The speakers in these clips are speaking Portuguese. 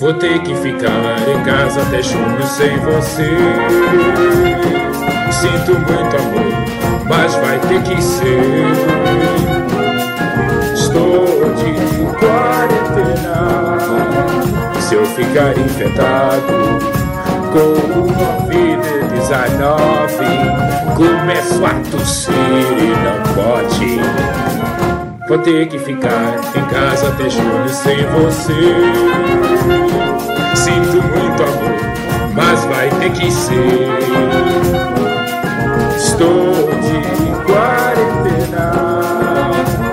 Vou ter que ficar em casa até junho sem você. Sinto muito amor, mas vai ter que ser. Estou de quarentena. Se eu ficar infectado com o Covid-19, começo a tossir e não. Vou ter que ficar em casa até junho sem você. Sinto muito amor, mas vai ter que ser. Estou de quarentena.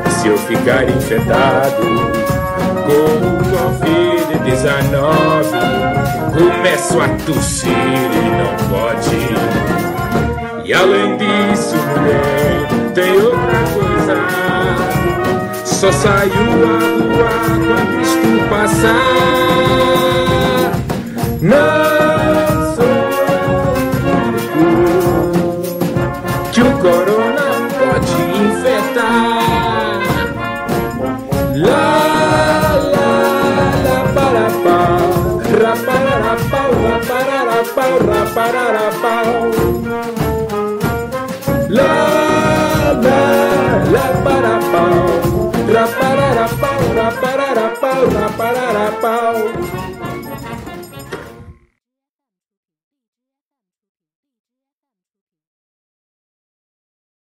Se eu ficar infectado com o Covid-19, começo a tossir e não pode. E além disso, mulher, coisa. Só saio a rua quando isto passar. Não sou único que o corona pode infectar. Lá, lá, lá, para, pau, raparara, pau, raparara, pau, raparara, pau. Lá, pau. Rapararapau, rapararapau, rapararapau.